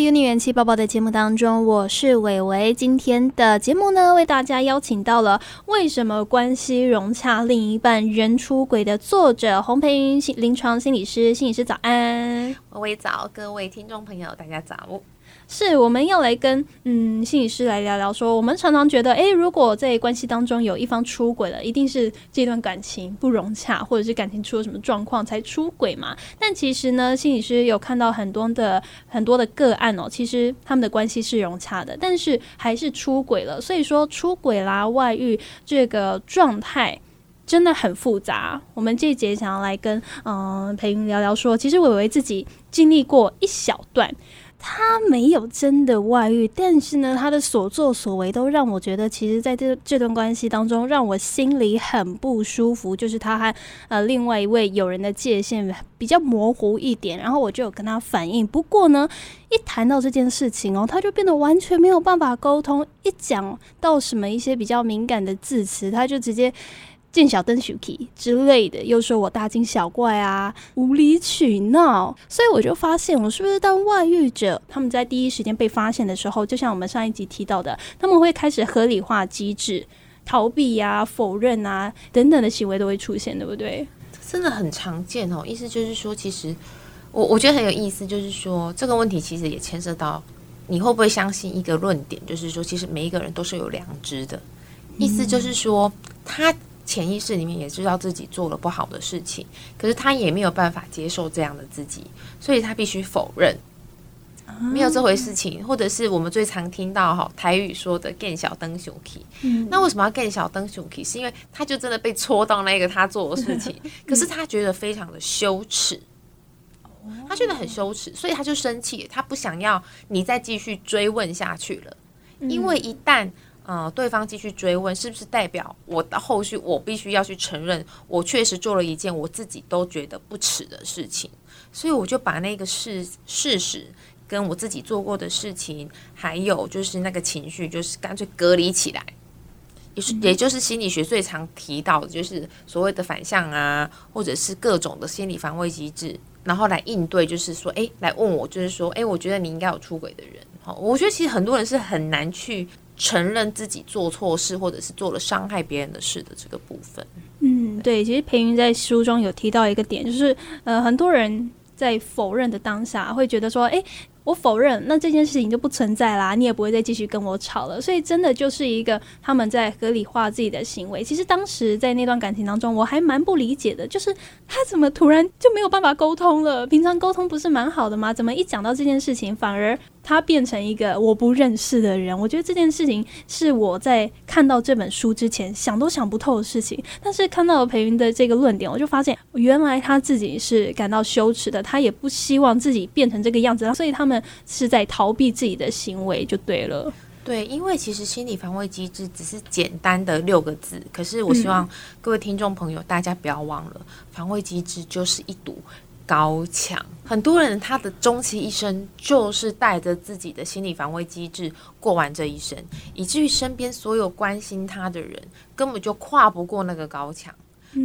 Uni 元气宝宝的节目当中，我是伟伟。今天的节目呢，为大家邀请到了《为什么关系融洽另一半人出轨》的作者洪培云心临床心理师，心理师早安，伟伟早，各位听众朋友大家早。是，我们要来跟嗯心理师来聊聊，说我们常常觉得，诶，如果在关系当中有一方出轨了，一定是这段感情不融洽，或者是感情出了什么状况才出轨嘛？但其实呢，心理师有看到很多的很多的个案哦，其实他们的关系是融洽的，但是还是出轨了。所以说，出轨啦、外遇这个状态真的很复杂。我们这一节想要来跟嗯培云聊聊，说其实伟伟自己经历过一小段。他没有真的外遇，但是呢，他的所作所为都让我觉得，其实在这这段关系当中，让我心里很不舒服。就是他和呃另外一位友人的界限比较模糊一点，然后我就有跟他反映。不过呢，一谈到这件事情哦，他就变得完全没有办法沟通。一讲到什么一些比较敏感的字词，他就直接。见小灯 Suki 之类的，又说我大惊小怪啊，无理取闹，所以我就发现，我是不是当外遇者，他们在第一时间被发现的时候，就像我们上一集提到的，他们会开始合理化机制，逃避呀、否认啊等等的行为都会出现，对不对？真的很常见哦。意思就是说，其实我我觉得很有意思，就是说这个问题其实也牵涉到你会不会相信一个论点，就是说，其实每一个人都是有良知的。意思就是说，他。潜意识里面也知道自己做了不好的事情，可是他也没有办法接受这样的自己，所以他必须否认没有这回事情，或者是我们最常听到哈台语说的“更小灯熊 key”。那为什么要更小灯熊 key？是因为他就真的被戳到那个他做的事情，可是他觉得非常的羞耻，他觉得很羞耻，所以他就生气，他不想要你再继续追问下去了，因为一旦。呃，对方继续追问，是不是代表我的后续我必须要去承认，我确实做了一件我自己都觉得不耻的事情，所以我就把那个事事实跟我自己做过的事情，还有就是那个情绪，就是干脆隔离起来，也是也就是心理学最常提到的，就是所谓的反向啊，或者是各种的心理防卫机制，然后来应对，就是说，哎，来问我，就是说，哎，我觉得你应该有出轨的人，好，我觉得其实很多人是很难去。承认自己做错事，或者是做了伤害别人的事的这个部分。嗯，对，其实培云在书中有提到一个点，就是呃，很多人在否认的当下，会觉得说，哎。我否认，那这件事情就不存在啦，你也不会再继续跟我吵了。所以真的就是一个他们在合理化自己的行为。其实当时在那段感情当中，我还蛮不理解的，就是他怎么突然就没有办法沟通了？平常沟通不是蛮好的吗？怎么一讲到这件事情，反而他变成一个我不认识的人？我觉得这件事情是我在看到这本书之前想都想不透的事情。但是看到了裴云的这个论点，我就发现原来他自己是感到羞耻的，他也不希望自己变成这个样子，所以他们。是在逃避自己的行为就对了。对，因为其实心理防卫机制只是简单的六个字，可是我希望各位听众朋友大家不要忘了，防卫机制就是一堵高墙。很多人他的终其一生就是带着自己的心理防卫机制过完这一生，以至于身边所有关心他的人根本就跨不过那个高墙。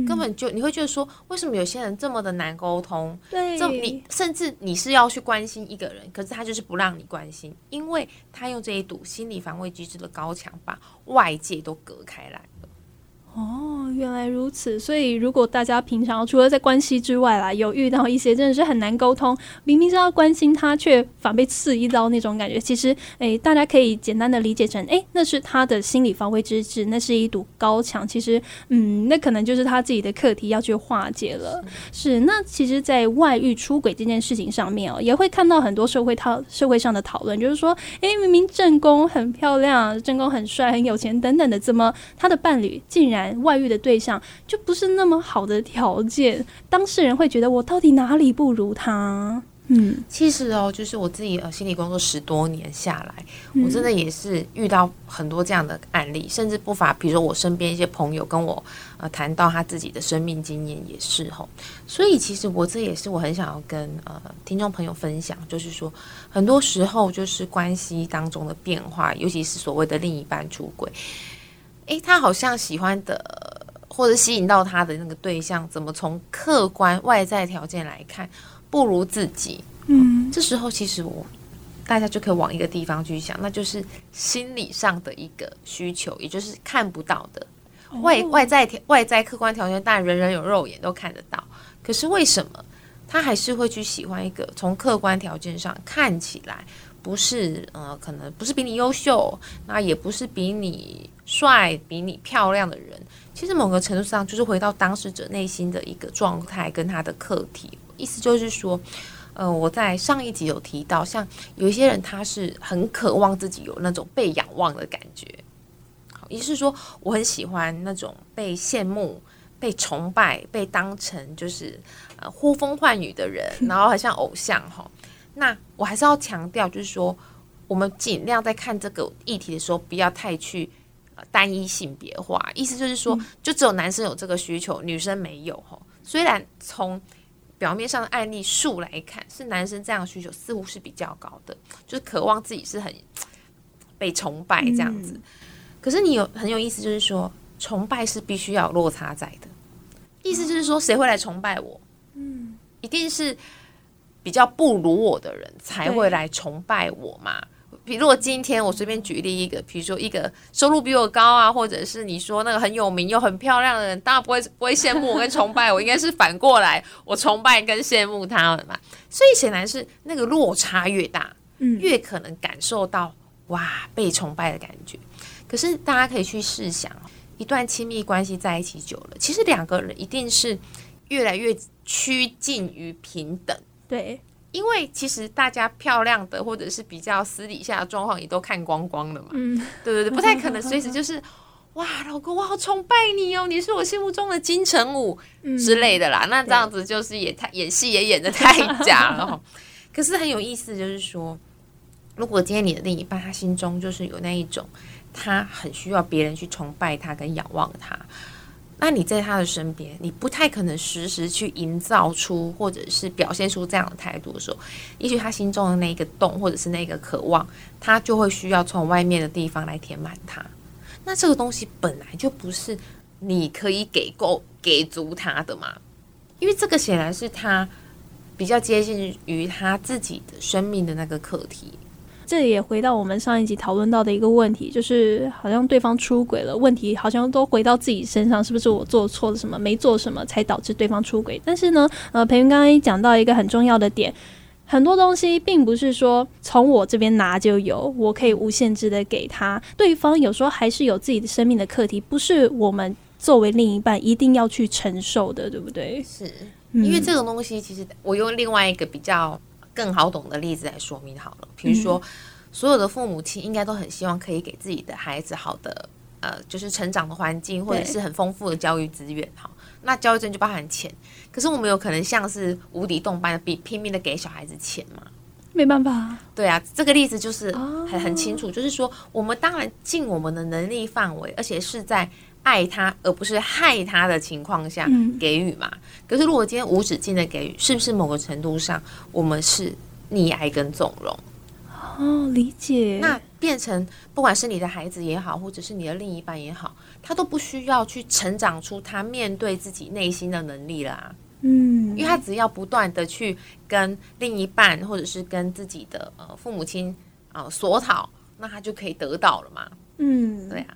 根本就你会觉得说，为什么有些人这么的难沟通？对，这你甚至你是要去关心一个人，可是他就是不让你关心，因为他用这一堵心理防卫机制的高墙把外界都隔开来了。哦，原来如此。所以，如果大家平常除了在关系之外啦，有遇到一些真的是很难沟通，明明是要关心他，却反被刺一刀那种感觉，其实，诶，大家可以简单的理解成，诶，那是他的心理防卫机制，那是一堵高墙。其实，嗯，那可能就是他自己的课题要去化解了。是。那其实，在外遇出轨这件事情上面哦，也会看到很多社会讨社会上的讨论，就是说，诶，明明正宫很漂亮，正宫很帅，很有钱等等的，怎么他的伴侣竟然？外遇的对象就不是那么好的条件，当事人会觉得我到底哪里不如他？嗯，其实哦，就是我自己呃，心理工作十多年下来，我真的也是遇到很多这样的案例，甚至不乏，比如说我身边一些朋友跟我呃谈到他自己的生命经验也是吼，所以其实我这也是我很想要跟呃听众朋友分享，就是说很多时候就是关系当中的变化，尤其是所谓的另一半出轨。诶，他好像喜欢的或者吸引到他的那个对象，怎么从客观外在条件来看不如自己？嗯，这时候其实我大家就可以往一个地方去想，那就是心理上的一个需求，也就是看不到的外外在条外在客观条件，当然人人有肉眼都看得到。可是为什么他还是会去喜欢一个从客观条件上看起来不是呃，可能不是比你优秀，那也不是比你帅、比你漂亮的人？其实某个程度上，就是回到当事者内心的一个状态跟他的课题。意思就是说。呃，我在上一集有提到，像有一些人，他是很渴望自己有那种被仰望的感觉。好，也是说，我很喜欢那种被羡慕、被崇拜、被当成就是呃呼风唤雨的人，然后很像偶像哈。那我还是要强调，就是说，我们尽量在看这个议题的时候，不要太去单一性别化。意思就是说，就只有男生有这个需求，女生没有哈。虽然从表面上的案例数来看，是男生这样的需求似乎是比较高的，就是渴望自己是很被崇拜这样子。可是你有很有意思，就是说崇拜是必须要有落差在的。意思就是说，谁会来崇拜我？嗯，一定是比较不如我的人才会来崇拜我嘛。比如果今天我随便举例一个，比如说一个收入比我高啊，或者是你说那个很有名又很漂亮的人，当然不会不会羡慕我跟崇拜我，应该是反过来，我崇拜跟羡慕他们嘛。所以显然是那个落差越大，嗯，越可能感受到哇被崇拜的感觉。可是大家可以去试想，一段亲密关系在一起久了，其实两个人一定是越来越趋近于平等，对。因为其实大家漂亮的或者是比较私底下的状况也都看光光了嘛，嗯，对对对，不太可能随时就是哇，老公我好崇拜你哦，你是我心目中的金城武之类的啦。那这样子就是也太演戏也演的太假了。可是很有意思，就是说，如果今天你的另一半他心中就是有那一种，他很需要别人去崇拜他跟仰望他。那你在他的身边，你不太可能时时去营造出或者是表现出这样的态度的时候，也许他心中的那个洞或者是那个渴望，他就会需要从外面的地方来填满它。那这个东西本来就不是你可以给够给足他的嘛，因为这个显然是他比较接近于他自己的生命的那个课题。这也回到我们上一集讨论到的一个问题，就是好像对方出轨了，问题好像都回到自己身上，是不是我做错了什么，没做什么才导致对方出轨？但是呢，呃，培云刚刚讲到一个很重要的点，很多东西并不是说从我这边拿就有，我可以无限制的给他，对方有时候还是有自己的生命的课题，不是我们作为另一半一定要去承受的，对不对？是因为这种东西，其实我用另外一个比较。更好懂的例子来说明好了，比如说，所有的父母亲应该都很希望可以给自己的孩子好的，呃，就是成长的环境，或者是很丰富的教育资源。哈，那教育资源就包含钱，可是我们有可能像是无底洞般的比拼命的给小孩子钱吗？没办法。对啊，这个例子就是很很清楚，就是说，我们当然尽我们的能力范围，而且是在。爱他而不是害他的情况下给予嘛？可是如果今天无止境的给予，是不是某个程度上我们是溺爱跟纵容？哦，理解。那变成不管是你的孩子也好，或者是你的另一半也好，他都不需要去成长出他面对自己内心的能力了。嗯，因为他只要不断的去跟另一半或者是跟自己的呃父母亲啊索讨，那他就可以得到了嘛。嗯，对啊。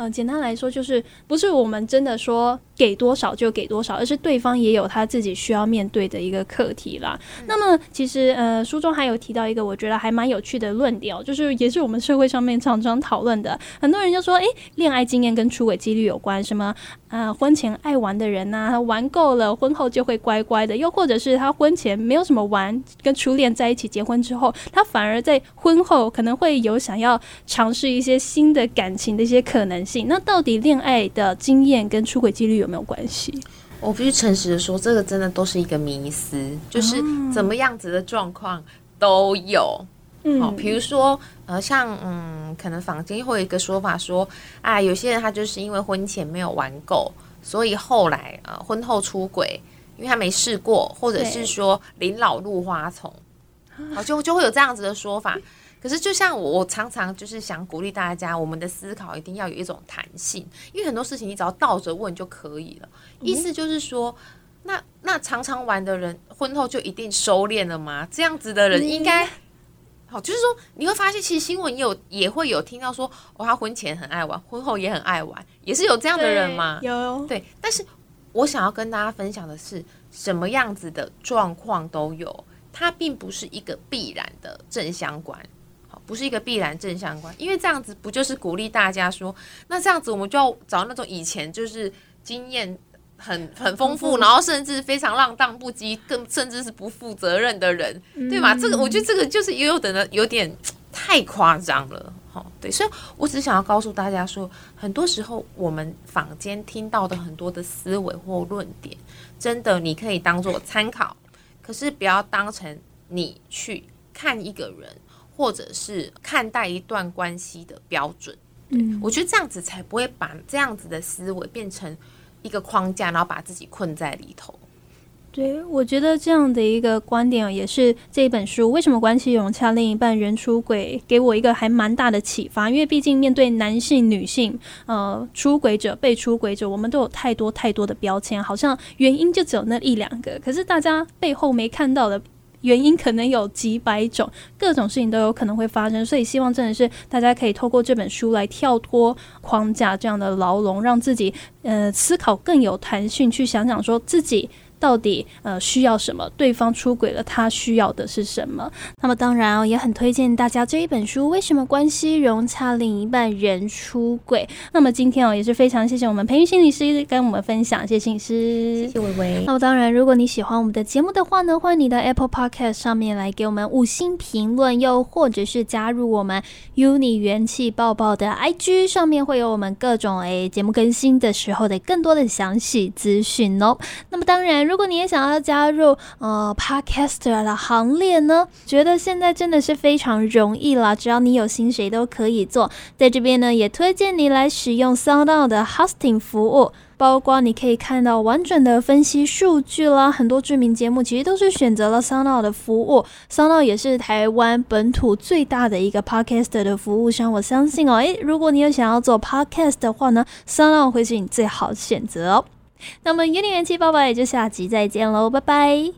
嗯，简单来说就是不是我们真的说给多少就给多少，而是对方也有他自己需要面对的一个课题啦。那么其实呃书中还有提到一个我觉得还蛮有趣的论点，就是也是我们社会上面常常讨论的，很多人就说，诶，恋爱经验跟出轨几率有关，什么啊婚前爱玩的人呐，他玩够了，婚后就会乖乖的；又或者是他婚前没有什么玩，跟初恋在一起结婚之后，他反而在婚后可能会有想要尝试一些新的感情的一些可能。那到底恋爱的经验跟出轨几率有没有关系？我必须诚实的说，这个真的都是一个迷思，就是怎么样子的状况都有。好，比如说呃，像嗯，可能坊间会有一个说法说，啊，有些人他就是因为婚前没有玩够，所以后来呃婚后出轨，因为他没试过，或者是说临老入花丛，好，就就会有这样子的说法。可是，就像我，我常常就是想鼓励大家，我们的思考一定要有一种弹性，因为很多事情你只要倒着问就可以了。意思就是说，那那常常玩的人，婚后就一定收敛了吗？这样子的人应该好，就是说你会发现，其实新闻也有也会有听到说，哦，他婚前很爱玩，婚后也很爱玩，也是有这样的人吗。有对，但是我想要跟大家分享的是，什么样子的状况都有，它并不是一个必然的正相关。好，不是一个必然正相关，因为这样子不就是鼓励大家说，那这样子我们就要找那种以前就是经验。很很丰富，然后甚至非常浪荡不羁，更甚至是不负责任的人，对吗？这个我觉得这个就是也有的呢，有点太夸张了，好。对，所以我只想要告诉大家说，很多时候我们坊间听到的很多的思维或论点，真的你可以当做参考，可是不要当成你去看一个人或者是看待一段关系的标准。嗯，我觉得这样子才不会把这样子的思维变成。一个框架，然后把自己困在里头。对，我觉得这样的一个观点，也是这一本书为什么关系融洽，另一半人出轨，给我一个还蛮大的启发。因为毕竟面对男性、女性，呃，出轨者、被出轨者，我们都有太多太多的标签，好像原因就只有那一两个，可是大家背后没看到的。原因可能有几百种，各种事情都有可能会发生，所以希望真的是大家可以透过这本书来跳脱框架这样的牢笼，让自己呃思考更有弹性，去想想说自己。到底呃需要什么？对方出轨了，他需要的是什么？那么当然哦，也很推荐大家这一本书。为什么关系融洽，另一半人出轨？那么今天哦，也是非常谢谢我们培育心理师跟我们分享，谢谢心理师，谢谢微微。那么当然，如果你喜欢我们的节目的话呢，欢迎你到 Apple Podcast 上面来给我们五星评论，又或者是加入我们 Uni 元气爆爆的 IG 上面会有我们各种诶节目更新的时候的更多的详细资讯哦。那么当然。如果你也想要加入呃 Podcaster 的行列呢，觉得现在真的是非常容易了，只要你有心，谁都可以做。在这边呢，也推荐你来使用 SoundOn 的 Hosting 服务，包括你可以看到完整的分析数据啦。很多知名节目其实都是选择了 SoundOn 的服务，SoundOn 也是台湾本土最大的一个 Podcaster 的服务商。我相信哦，诶，如果你有想要做 Podcast 的话呢，SoundOn 会是你最好的选择哦。那么，元年元气爸爸也就下集再见喽，拜拜。